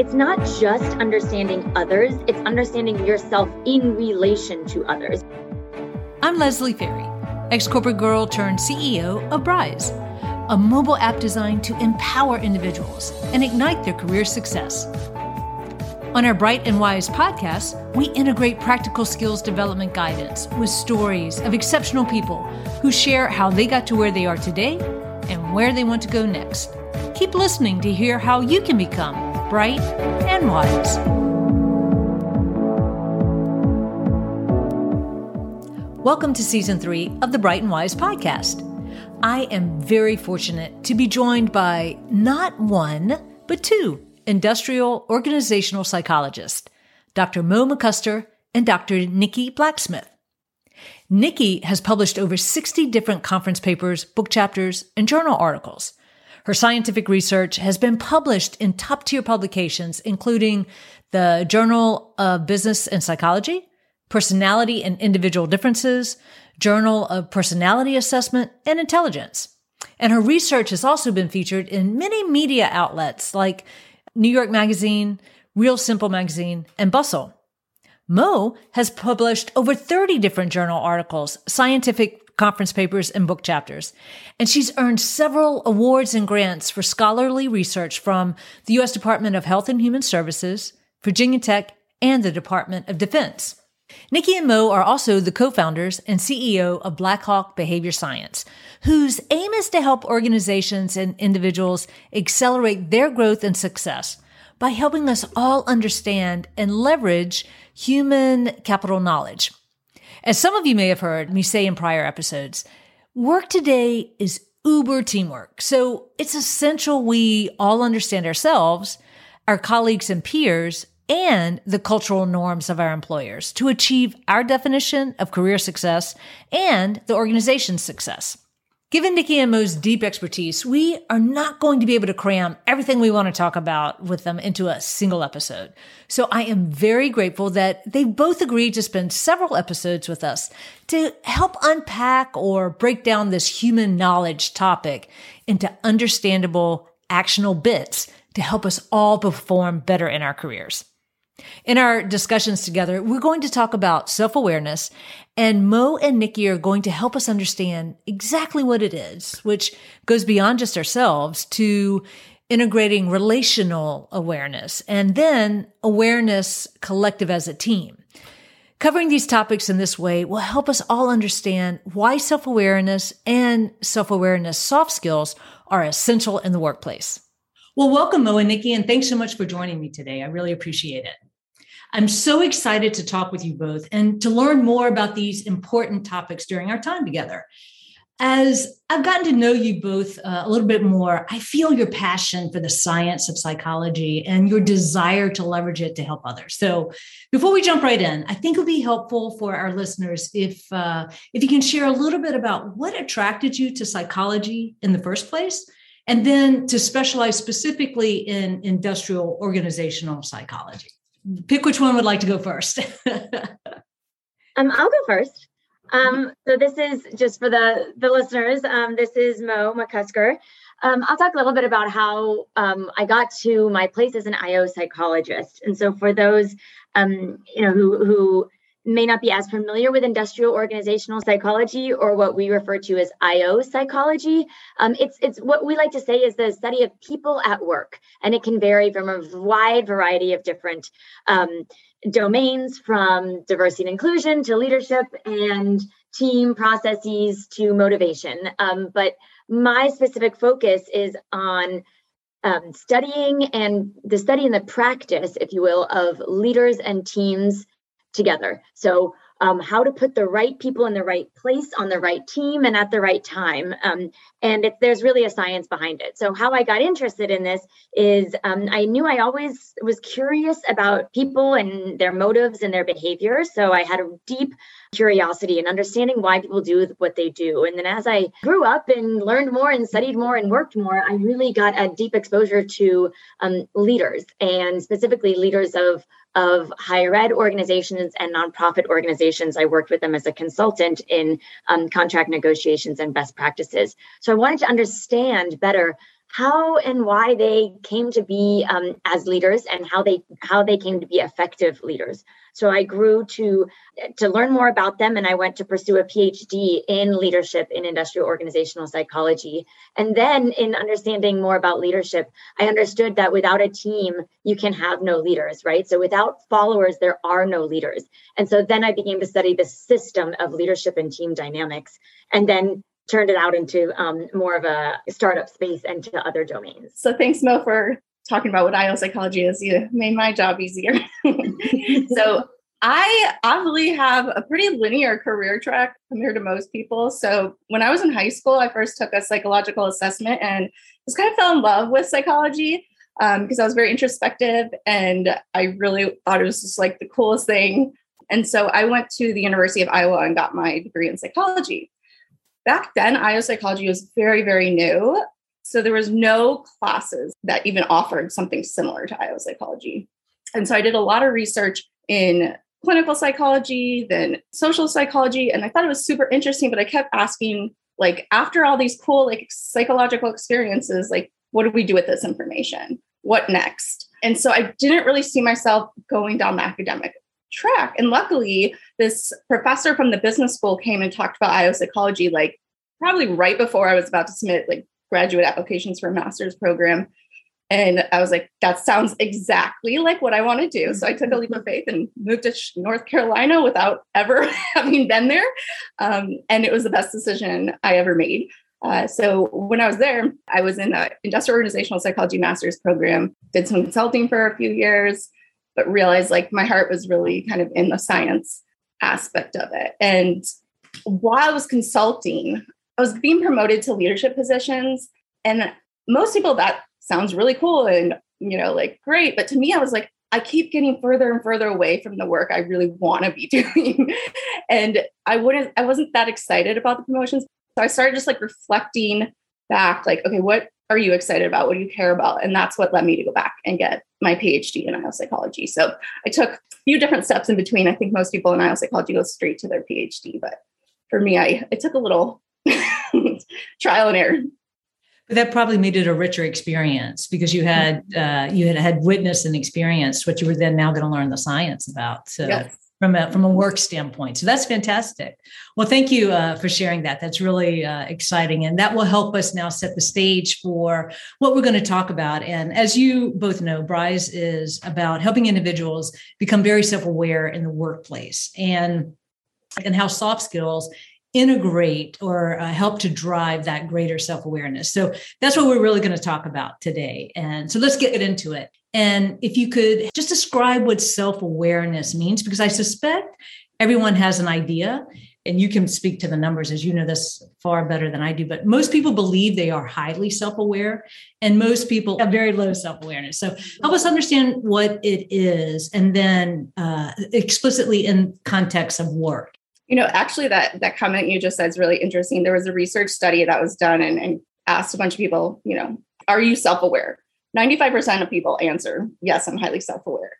it's not just understanding others, it's understanding yourself in relation to others. I'm Leslie Ferry, ex corporate girl turned CEO of Brise, a mobile app designed to empower individuals and ignite their career success. On our Bright and Wise podcast, we integrate practical skills development guidance with stories of exceptional people who share how they got to where they are today and where they want to go next. Keep listening to hear how you can become bright and wise. Welcome to season three of the Bright and Wise podcast. I am very fortunate to be joined by not one, but two industrial organizational psychologists, Dr. Mo McCusker and Dr. Nikki Blacksmith. Nikki has published over 60 different conference papers, book chapters, and journal articles. Her scientific research has been published in top tier publications, including the Journal of Business and Psychology, Personality and Individual Differences, Journal of Personality Assessment, and Intelligence. And her research has also been featured in many media outlets like New York Magazine, Real Simple Magazine, and Bustle. Mo has published over 30 different journal articles, scientific conference papers, and book chapters. And she's earned several awards and grants for scholarly research from the U.S. Department of Health and Human Services, Virginia Tech, and the Department of Defense. Nikki and Mo are also the co-founders and CEO of Blackhawk Behavior Science, whose aim is to help organizations and individuals accelerate their growth and success by helping us all understand and leverage human capital knowledge. As some of you may have heard me say in prior episodes, work today is uber teamwork. So it's essential we all understand ourselves, our colleagues and peers, and the cultural norms of our employers to achieve our definition of career success and the organization's success. Given Nikki and Mo's deep expertise, we are not going to be able to cram everything we want to talk about with them into a single episode. So I am very grateful that they both agreed to spend several episodes with us to help unpack or break down this human knowledge topic into understandable, actionable bits to help us all perform better in our careers. In our discussions together, we're going to talk about self awareness, and Mo and Nikki are going to help us understand exactly what it is, which goes beyond just ourselves to integrating relational awareness and then awareness collective as a team. Covering these topics in this way will help us all understand why self awareness and self awareness soft skills are essential in the workplace. Well, welcome, Mo and Nikki, and thanks so much for joining me today. I really appreciate it. I'm so excited to talk with you both and to learn more about these important topics during our time together. As I've gotten to know you both uh, a little bit more, I feel your passion for the science of psychology and your desire to leverage it to help others. So, before we jump right in, I think it would be helpful for our listeners if uh, if you can share a little bit about what attracted you to psychology in the first place, and then to specialize specifically in industrial organizational psychology pick which one would like to go first. um, I'll go first. Um, so this is just for the the listeners. Um, this is Mo McCusker. Um, I'll talk a little bit about how um, I got to my place as an IO psychologist. And so for those um, you know who who may not be as familiar with industrial organizational psychology or what we refer to as IO psychology. Um, it's it's what we like to say is the study of people at work, and it can vary from a wide variety of different um, domains, from diversity and inclusion to leadership and team processes to motivation. Um, but my specific focus is on um, studying and the study and the practice, if you will, of leaders and teams together. So, um, how to put the right people in the right place on the right team and at the right time. Um, and it, there's really a science behind it. So, how I got interested in this is um, I knew I always was curious about people and their motives and their behavior. So, I had a deep curiosity and understanding why people do what they do. And then as I grew up and learned more and studied more and worked more, I really got a deep exposure to um, leaders and specifically leaders of of higher ed organizations and nonprofit organizations. I worked with them as a consultant in um, contract negotiations and best practices. So I wanted to understand better how and why they came to be um, as leaders and how they how they came to be effective leaders. So i grew to to learn more about them and i went to pursue a phd in leadership in industrial organizational psychology. And then in understanding more about leadership i understood that without a team you can have no leaders right? So without followers there are no leaders. And so then i began to study the system of leadership and team dynamics. And then turned it out into um, more of a startup space and to other domains. So thanks, Mo, for talking about what IO psychology is. You made my job easier. so I obviously have a pretty linear career track compared to most people. So when I was in high school, I first took a psychological assessment and just kind of fell in love with psychology um, because I was very introspective and I really thought it was just like the coolest thing. And so I went to the University of Iowa and got my degree in psychology back then IO psychology was very, very new. So there was no classes that even offered something similar to IO psychology. And so I did a lot of research in clinical psychology, then social psychology. And I thought it was super interesting, but I kept asking, like, after all these cool, like, psychological experiences, like, what do we do with this information? What next? And so I didn't really see myself going down the academic track. And luckily, this professor from the business school came and talked about IO psychology, like probably right before I was about to submit like graduate applications for a master's program. And I was like, that sounds exactly like what I want to do. So I took a leap of faith and moved to North Carolina without ever having been there. Um, and it was the best decision I ever made. Uh, so when I was there, I was in an industrial organizational psychology master's program, did some consulting for a few years, but realized like my heart was really kind of in the science aspect of it. And while I was consulting, I was being promoted to leadership positions. And most people, that sounds really cool and, you know, like great. But to me, I was like, I keep getting further and further away from the work I really want to be doing. and I wouldn't, I wasn't that excited about the promotions. So I started just like reflecting back, like, okay, what are you excited about? What do you care about? And that's what led me to go back and get my PhD in IO psychology. So I took a few different steps in between. I think most people in IO psychology go straight to their PhD, but for me, I it took a little trial and error. But that probably made it a richer experience because you had uh, you had had witnessed and experienced what you were then now going to learn the science about. So yes from a from a work standpoint. So that's fantastic. Well, thank you uh, for sharing that. That's really uh, exciting, and that will help us now set the stage for what we're going to talk about. And as you both know, Brise is about helping individuals become very self aware in the workplace, and and how soft skills integrate or uh, help to drive that greater self awareness. So that's what we're really going to talk about today. And so let's get into it. And if you could just describe what self awareness means, because I suspect everyone has an idea and you can speak to the numbers as you know this far better than I do, but most people believe they are highly self aware, and most people have very low self awareness. So, help us understand what it is, and then uh, explicitly in context of work. You know, actually, that that comment you just said is really interesting. There was a research study that was done and, and asked a bunch of people, you know, are you self aware? 95% of people answer, yes, I'm highly self aware.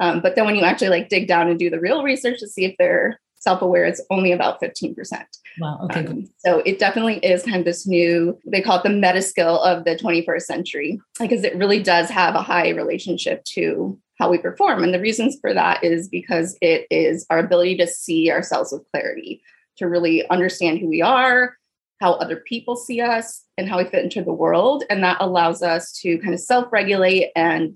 Um, but then when you actually like dig down and do the real research to see if they're self aware, it's only about 15%. Wow. Okay. Um, so it definitely is kind of this new, they call it the meta skill of the 21st century, because it really does have a high relationship to how we perform. And the reasons for that is because it is our ability to see ourselves with clarity, to really understand who we are, how other people see us and how we fit into the world. And that allows us to kind of self regulate and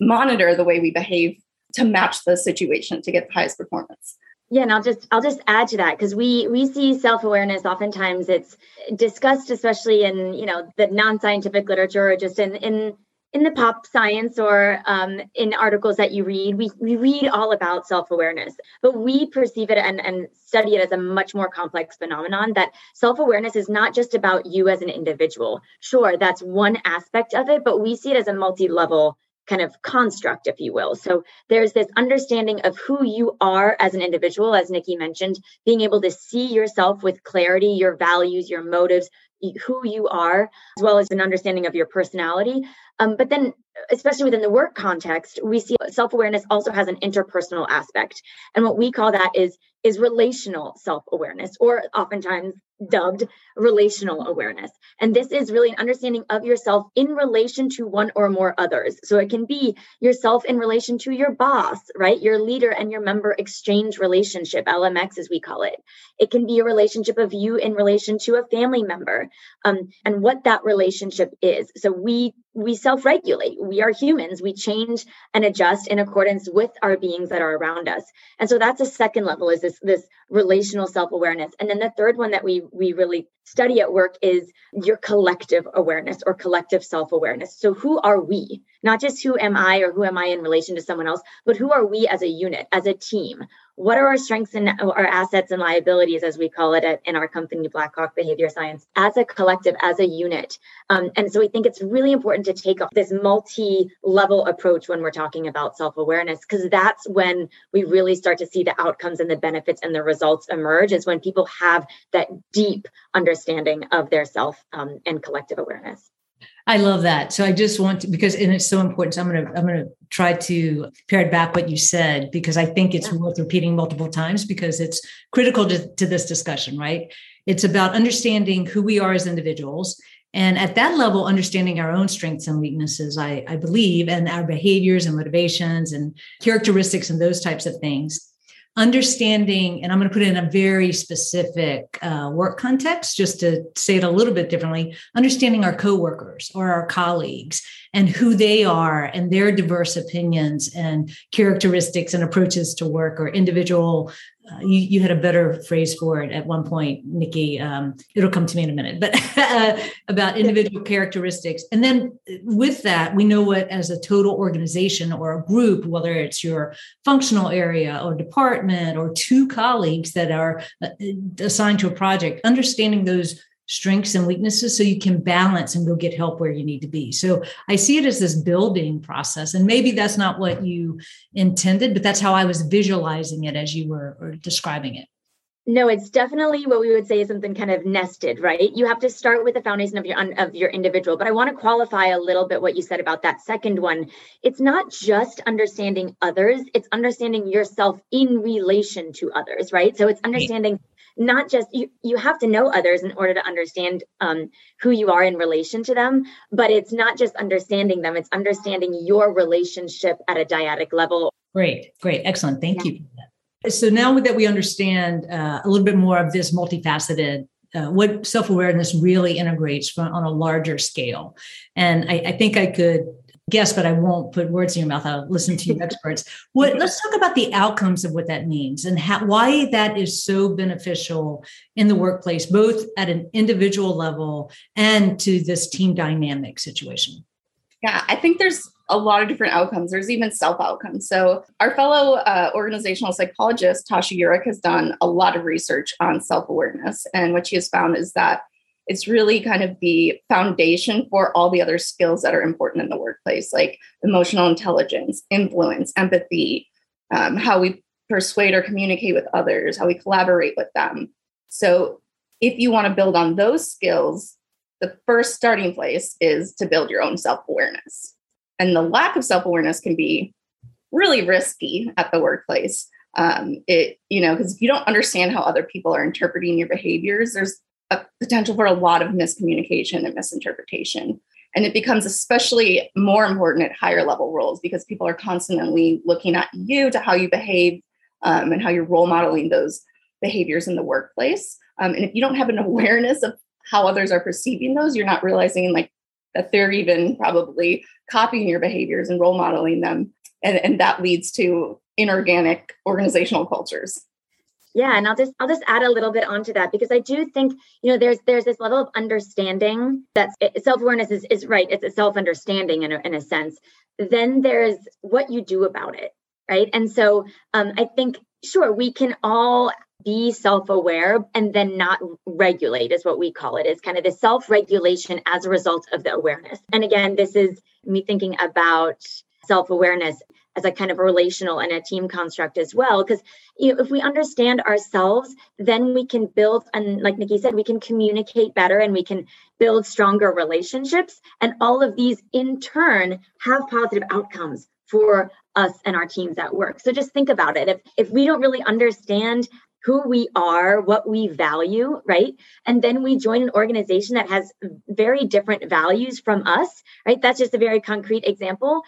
monitor the way we behave to match the situation to get the highest performance. Yeah, and I'll just I'll just add to that because we we see self-awareness oftentimes it's discussed especially in you know the non-scientific literature or just in in in the pop science or um, in articles that you read, we, we read all about self awareness, but we perceive it and, and study it as a much more complex phenomenon that self awareness is not just about you as an individual. Sure, that's one aspect of it, but we see it as a multi level kind of construct, if you will. So there's this understanding of who you are as an individual, as Nikki mentioned, being able to see yourself with clarity, your values, your motives, who you are, as well as an understanding of your personality. Um, but then, especially within the work context, we see self awareness also has an interpersonal aspect. And what we call that is is relational self awareness, or oftentimes dubbed relational awareness. And this is really an understanding of yourself in relation to one or more others. So it can be yourself in relation to your boss, right? Your leader and your member exchange relationship, LMX as we call it. It can be a relationship of you in relation to a family member um, and what that relationship is. So we we self-regulate. We are humans. We change and adjust in accordance with our beings that are around us. And so that's a second level is this this relational self-awareness. And then the third one that we we really study at work is your collective awareness or collective self-awareness. So who are we? Not just who am I or who am I in relation to someone else, but who are we as a unit, as a team? What are our strengths and our assets and liabilities, as we call it at, in our company, Blackhawk Behavior Science, as a collective, as a unit. Um, and so we think it's really important to take this multi level approach when we're talking about self awareness, because that's when we really start to see the outcomes and the benefits and the results emerge, is when people have that deep understanding of their self um, and collective awareness. I love that. So I just want to because and it's so important. So I'm gonna I'm gonna try to pare back what you said because I think it's yeah. worth repeating multiple times because it's critical to, to this discussion, right? It's about understanding who we are as individuals. And at that level, understanding our own strengths and weaknesses, I, I believe, and our behaviors and motivations and characteristics and those types of things understanding, and I'm going to put it in a very specific uh, work context, just to say it a little bit differently, understanding our coworkers or our colleagues and who they are and their diverse opinions and characteristics and approaches to work or individual uh, you, you had a better phrase for it at one point, Nikki. Um, it'll come to me in a minute, but uh, about individual characteristics. And then with that, we know what, as a total organization or a group, whether it's your functional area or department or two colleagues that are uh, assigned to a project, understanding those strengths and weaknesses so you can balance and go get help where you need to be. So I see it as this building process. And maybe that's not what you intended, but that's how I was visualizing it as you were describing it. No, it's definitely what we would say is something kind of nested, right? You have to start with the foundation of your of your individual. But I want to qualify a little bit what you said about that second one. It's not just understanding others; it's understanding yourself in relation to others, right? So it's understanding not just you you have to know others in order to understand um, who you are in relation to them but it's not just understanding them it's understanding your relationship at a dyadic level great great excellent thank yeah. you so now that we understand uh, a little bit more of this multifaceted uh, what self-awareness really integrates from, on a larger scale and I, I think i could guess, but I won't put words in your mouth. I'll listen to you experts. What let's talk about the outcomes of what that means and how, why that is so beneficial in the workplace, both at an individual level and to this team dynamic situation. Yeah, I think there's a lot of different outcomes. There's even self outcomes. So, our fellow uh, organizational psychologist, Tasha Eurich, has done a lot of research on self awareness. And what she has found is that it's really kind of the foundation for all the other skills that are important in the workplace, like emotional intelligence, influence, empathy, um, how we persuade or communicate with others, how we collaborate with them. So, if you want to build on those skills, the first starting place is to build your own self awareness. And the lack of self awareness can be really risky at the workplace. Um, it, you know, because if you don't understand how other people are interpreting your behaviors, there's a potential for a lot of miscommunication and misinterpretation. And it becomes especially more important at higher level roles because people are constantly looking at you to how you behave um, and how you're role modeling those behaviors in the workplace. Um, and if you don't have an awareness of how others are perceiving those, you're not realizing like that they're even probably copying your behaviors and role modeling them. And, and that leads to inorganic organizational cultures yeah and i'll just i'll just add a little bit onto that because i do think you know there's there's this level of understanding that self-awareness is, is right. It's a self-understanding in a, in a sense. Then there's what you do about it right? And so um, i think sure we can all be self-aware and then not regulate is what we call it. Is kind of the self-regulation as a result of the awareness. And again this is me thinking about self-awareness as a kind of relational and a team construct as well. Because you know, if we understand ourselves, then we can build, and like Nikki said, we can communicate better and we can build stronger relationships. And all of these in turn have positive outcomes for us and our teams at work. So just think about it. If if we don't really understand who we are, what we value, right? And then we join an organization that has very different values from us, right? That's just a very concrete example.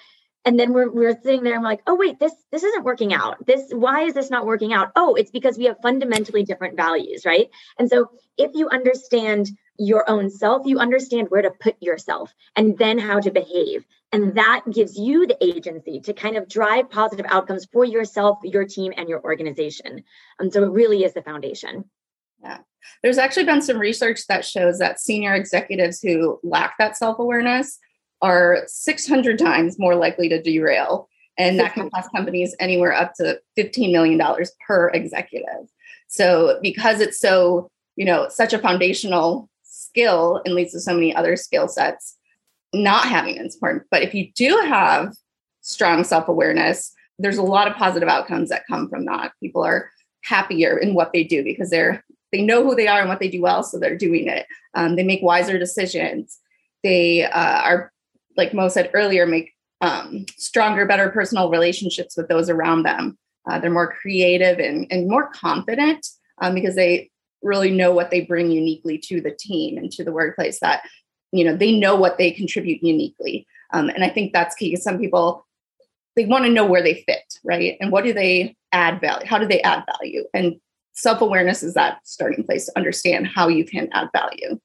And then we're, we're sitting there and we're like, oh, wait, this, this isn't working out. This, why is this not working out? Oh, it's because we have fundamentally different values, right? And so if you understand your own self, you understand where to put yourself and then how to behave. And that gives you the agency to kind of drive positive outcomes for yourself, your team, and your organization. And so it really is the foundation. Yeah. There's actually been some research that shows that senior executives who lack that self awareness are 600 times more likely to derail. And that can cost companies anywhere up to $15 million per executive. So, because it's so, you know, such a foundational skill and leads to so many other skill sets, not having it's important. But if you do have strong self awareness, there's a lot of positive outcomes that come from that. People are happier in what they do because they're they know who they are and what they do well, so they're doing it. Um, they make wiser decisions. They uh, are, like Mo said earlier, make um, stronger, better personal relationships with those around them. Uh, they're more creative and, and more confident um, because they really know what they bring uniquely to the team and to the workplace that you know they know what they contribute uniquely. Um, and i think that's key. Some people they want to know where they fit right? And what do they add value? How do they add value? And self-awareness is that starting place to understand how you can add value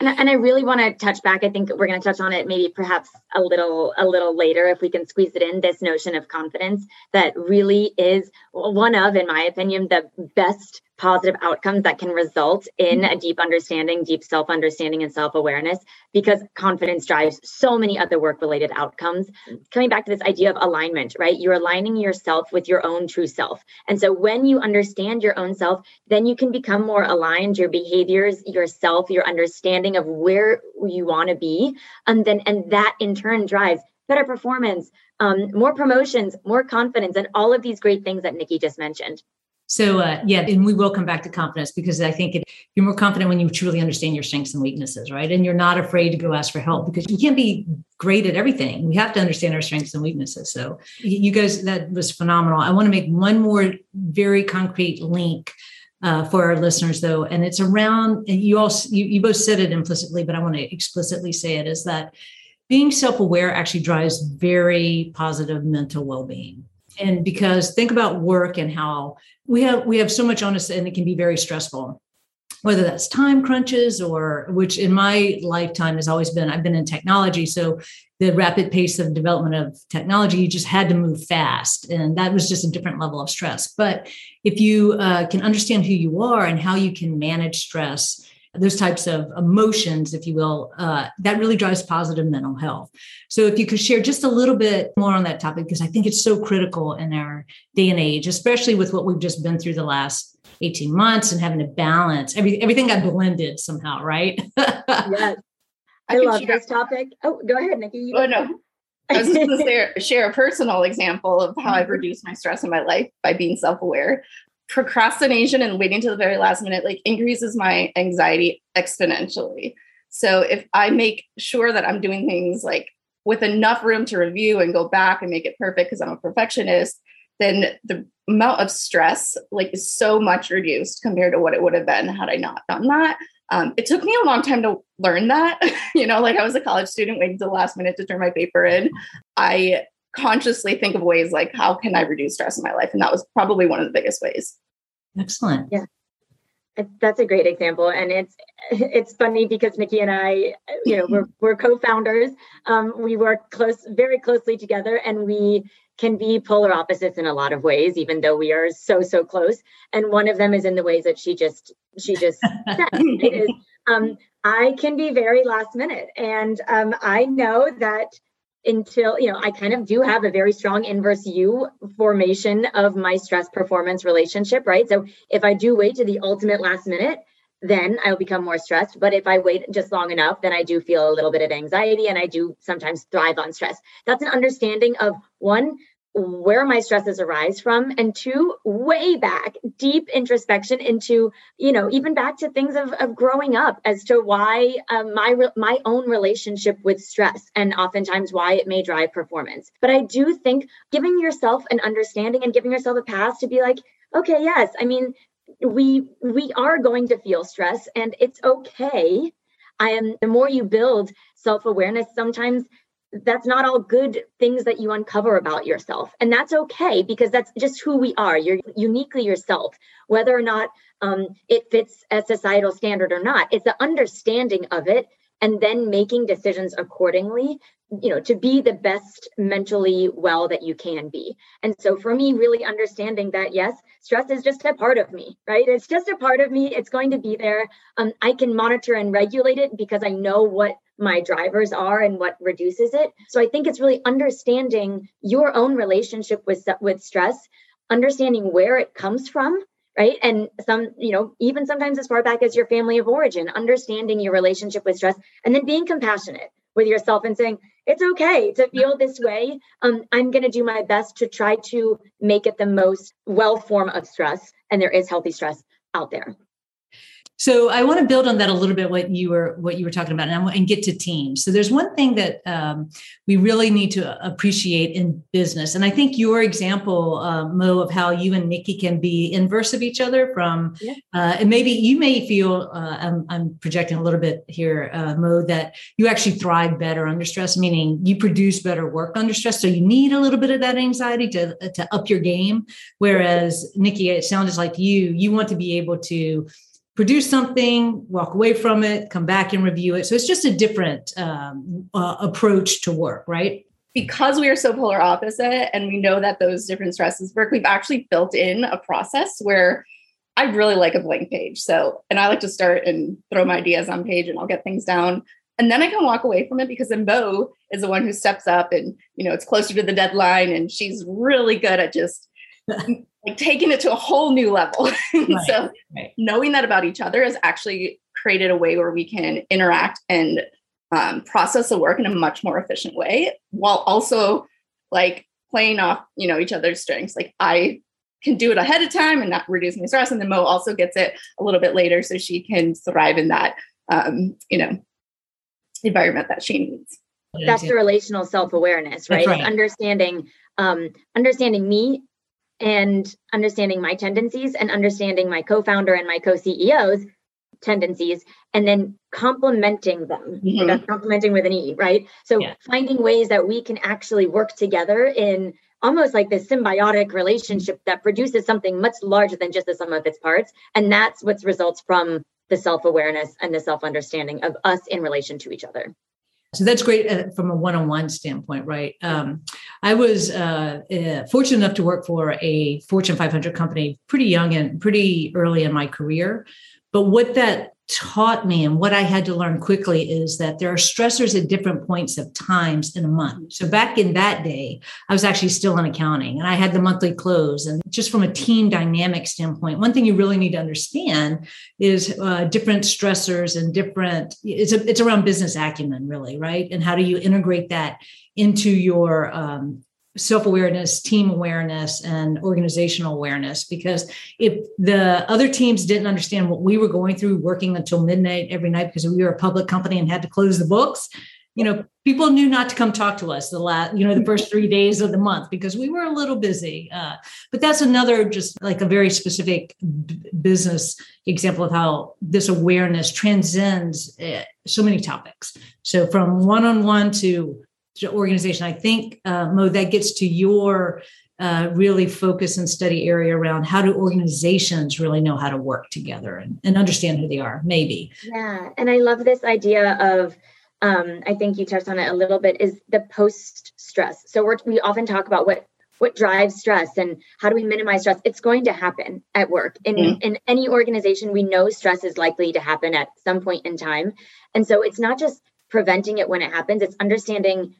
and, and I really want to touch back. I think we're going to touch on it maybe perhaps a little a little later if we can squeeze it in. This notion of confidence that really is one of, in my opinion, the best positive outcomes that can result in a deep understanding, deep self understanding, and self awareness because confidence drives so many other work related outcomes. Coming back to this idea of alignment, right? You're aligning yourself with your own true self. And so when you understand your own self, then you can become more aligned, your behaviors, yourself, your understanding of where you want to be. And then, and that in turn drives better performance, um, more promotions, more confidence, and all of these great things that Nikki just mentioned. So uh, yeah, and we will come back to confidence because I think it, you're more confident when you truly understand your strengths and weaknesses, right? And you're not afraid to go ask for help because you can't be great at everything. We have to understand our strengths and weaknesses. So you guys, that was phenomenal. I want to make one more very concrete link uh, for our listeners though, and it's around. And you all you, you both said it implicitly, but I want to explicitly say it is that being self-aware actually drives very positive mental well-being and because think about work and how we have we have so much on us and it can be very stressful. Whether that's time crunches or which in my lifetime has always been i've been in technology so the rapid pace of development of technology you just had to move fast and that was just a different level of stress. But if you uh, can understand who you are and how you can manage stress those types of emotions, if you will, uh, that really drives positive mental health. So, if you could share just a little bit more on that topic, because I think it's so critical in our day and age, especially with what we've just been through the last 18 months and having to balance every, everything got blended somehow, right? yes. I, I love share. this topic. Oh, go ahead, Nikki. Oh, no. I was going to share, share a personal example of how I've mm-hmm. reduced my stress in my life by being self aware procrastination and waiting to the very last minute like increases my anxiety exponentially. So if I make sure that I'm doing things like with enough room to review and go back and make it perfect because I'm a perfectionist, then the amount of stress like is so much reduced compared to what it would have been had I not done that. Um, it took me a long time to learn that. you know, like I was a college student waiting to the last minute to turn my paper in. I consciously think of ways like how can I reduce stress in my life? And that was probably one of the biggest ways. Excellent. Yeah. That's a great example, and it's it's funny because Nikki and I, you know, we're we're co-founders. Um, we work close, very closely together, and we can be polar opposites in a lot of ways, even though we are so so close. And one of them is in the ways that she just she just said. it is um, I can be very last minute, and um, I know that until you know i kind of do have a very strong inverse u formation of my stress performance relationship right? So if i do wait to the ultimate last minute then i'll become more stressed. But if i wait just long enough then i do feel a little bit of anxiety and i do sometimes thrive on stress. That's an understanding of one where my stresses arise from and two way back deep introspection into you know even back to things of, of growing up as to why um, my my own relationship with stress and oftentimes why it may drive performance. But i do think giving yourself an understanding and giving yourself a pass to be like okay yes i mean we we are going to feel stress and it's okay. I am the more you build self-awareness sometimes that's not all good things that you uncover about yourself. And that's okay because that's just who we are. You're uniquely yourself whether or not um, it fits a societal standard or not. It's the understanding of it and then making decisions accordingly you know to be the best mentally well that you can be. And so for me really understanding that yes stress is just a part of me right? It's just a part of me. It's going to be there. Um, i can monitor and regulate it because i know what my drivers are and what reduces it. So i think it's really understanding your own relationship with with stress understanding where it comes from right? And some you know even sometimes as far back as your family of origin understanding your relationship with stress and then being compassionate with yourself and saying it's okay to feel this way. Um, i'm going to do my best to try to make it the most well form of stress and there is healthy stress out there so I want to build on that a little bit. What you were what you were talking about, and, and get to teams. So there's one thing that um, we really need to appreciate in business, and I think your example, uh, Mo, of how you and Nikki can be inverse of each other. From yeah. uh, and maybe you may feel uh, I'm, I'm, projecting a little bit here, uh, Mo, that you actually thrive better under stress, meaning you produce better work under stress. So you need a little bit of that anxiety to to up your game. Whereas Nikki, it sounds like you you want to be able to produce something, walk away from it, come back and review it. So it's just a different um, uh, approach to work, right? Because we are so polar opposite and we know that those different stresses work, we've actually built in a process where I really like a blank page. So, and I like to start and throw my ideas on page and I'll get things down. And then I can walk away from it because then Mo is the one who steps up and, you know, it's closer to the deadline and she's really good at just like taking it to a whole new level. Right, so right. knowing that about each other has actually created a way where we can interact and um, process the work in a much more efficient way while also like playing off, you know, each other's strengths. Like I can do it ahead of time and not reduce my stress. And then Mo also gets it a little bit later so she can thrive in that, um, you know, environment that she needs. That's the relational self-awareness, right? right. Understanding, um, understanding me and understanding my tendencies and understanding my co-founder and my co-CEO's tendencies and then complementing them. Mm-hmm. That's complementing with an E, right? So yeah. finding ways that we can actually work together in almost like this symbiotic relationship that produces something much larger than just the sum of its parts. And that's what results from the self-awareness and the self-understanding of us in relation to each other. So that's great uh, from a one-on-one standpoint, right? Um, I was uh, uh, fortunate enough to work for a Fortune 500 company pretty young and pretty early in my career. But what that taught me and what I had to learn quickly is that there are stressors at different points of times in a month. So back in that day, I was actually still in accounting and I had the monthly close. And just from a team dynamic standpoint, one thing you really need to understand is uh, different stressors and different, it's, a, it's around business acumen, really, right? And how do you integrate that into your um, self awareness, team awareness, and organizational awareness. Because if the other teams didn't understand what we were going through, working until midnight every night because we were a public company and had to close the books, you know, people knew not to come talk to us the last, you know, the first three days of the month because we were a little busy. Uh, but that's another just like a very specific b- business example of how this awareness transcends uh, so many topics. So from one on one to organization. I think, uh, Mo, that gets to your uh, really focus and study area around how do organizations really know how to work together and, and understand who they are, maybe. Yeah. And I love this idea of, um, I think you touched on it a little bit, is the post stress. So we're, we often talk about what what drives stress and how do we minimize stress it's going to happen at work in mm-hmm. in any organization we know stress is likely to happen at some point in time and so it's not just preventing it when it happens it's understanding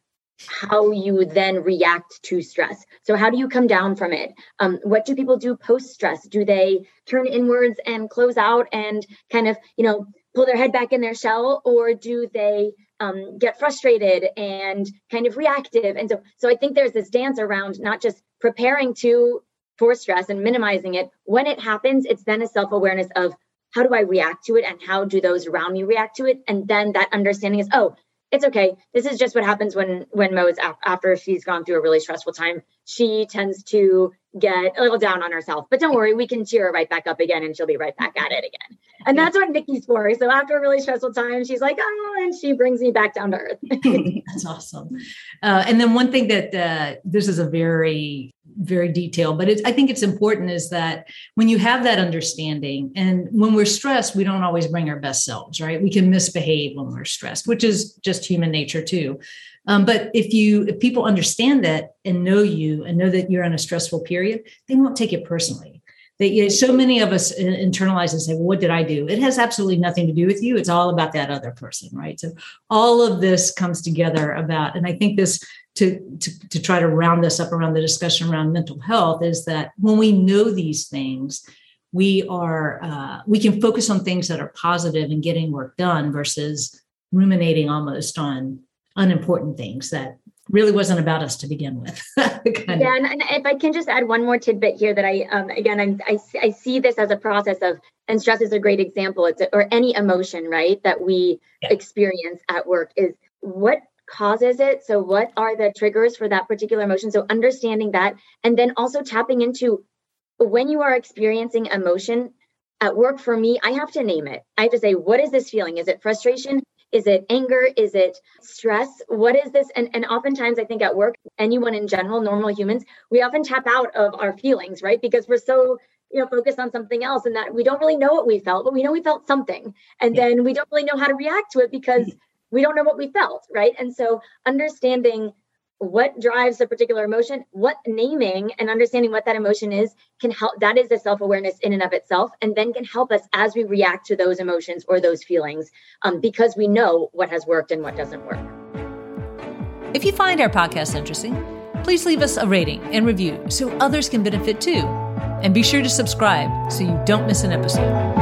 how you then react to stress. So, how do you come down from it? Um, what do people do post stress? Do they turn inwards and close out and kind of, you know, pull their head back in their shell, or do they um, get frustrated and kind of reactive? And so, so I think there's this dance around not just preparing to for stress and minimizing it. When it happens, it's then a self awareness of how do I react to it and how do those around me react to it, and then that understanding is, oh, it's okay. This is just what happens when when Mo is after she's gone through a really stressful time. She tends to get a little down on herself, but don't worry, we can cheer her right back up again, and she'll be right back at it again. And that's what Nikki's for. So after a really stressful time, she's like, oh, and she brings me back down to earth. that's awesome. Uh, and then one thing that uh, this is a very very detailed, but I think it's important is that when you have that understanding, and when we're stressed, we don't always bring our best selves, right? We can misbehave when we're stressed, which is just human nature too. Um, but if you if people understand that and know you and know that you're in a stressful period, they won't take it personally. That you know, so many of us internalize and say, well, "What did I do?" It has absolutely nothing to do with you. It's all about that other person, right? So all of this comes together about, and I think this to, to, to try to round this up around the discussion around mental health is that when we know these things, we are uh, we can focus on things that are positive and getting work done versus ruminating almost on unimportant things that really wasn't about us to begin with. yeah, and, and, if I can just add one more tidbit here that I, um, again, I'm, I, I see this as a process of, and stress is a great example. It's a, or any emotion, right, that we yeah. experience at work is what causes it. So, what are the triggers for that particular emotion? So, understanding that, and then also tapping into when you are experiencing emotion at work for me, I have to name it. I have to say, what is this feeling? Is it frustration? Is it anger? Is it stress? What is this? And, and oftentimes, I think at work, anyone in general, normal humans, we often tap out of our feelings, right? Because we're so you know focused on something else and that we don't really know what we felt but we know we felt something and then we don't really know how to react to it because hmm. We don't know what we felt, right? And so understanding what drives a particular emotion, what naming and understanding what that emotion is can help. That is a self awareness in and of itself, and then can help us as we react to those emotions or those feelings um, because we know what has worked and what doesn't work. If you find our podcast interesting, please leave us a rating and review so others can benefit too. And be sure to subscribe so you don't miss an episode.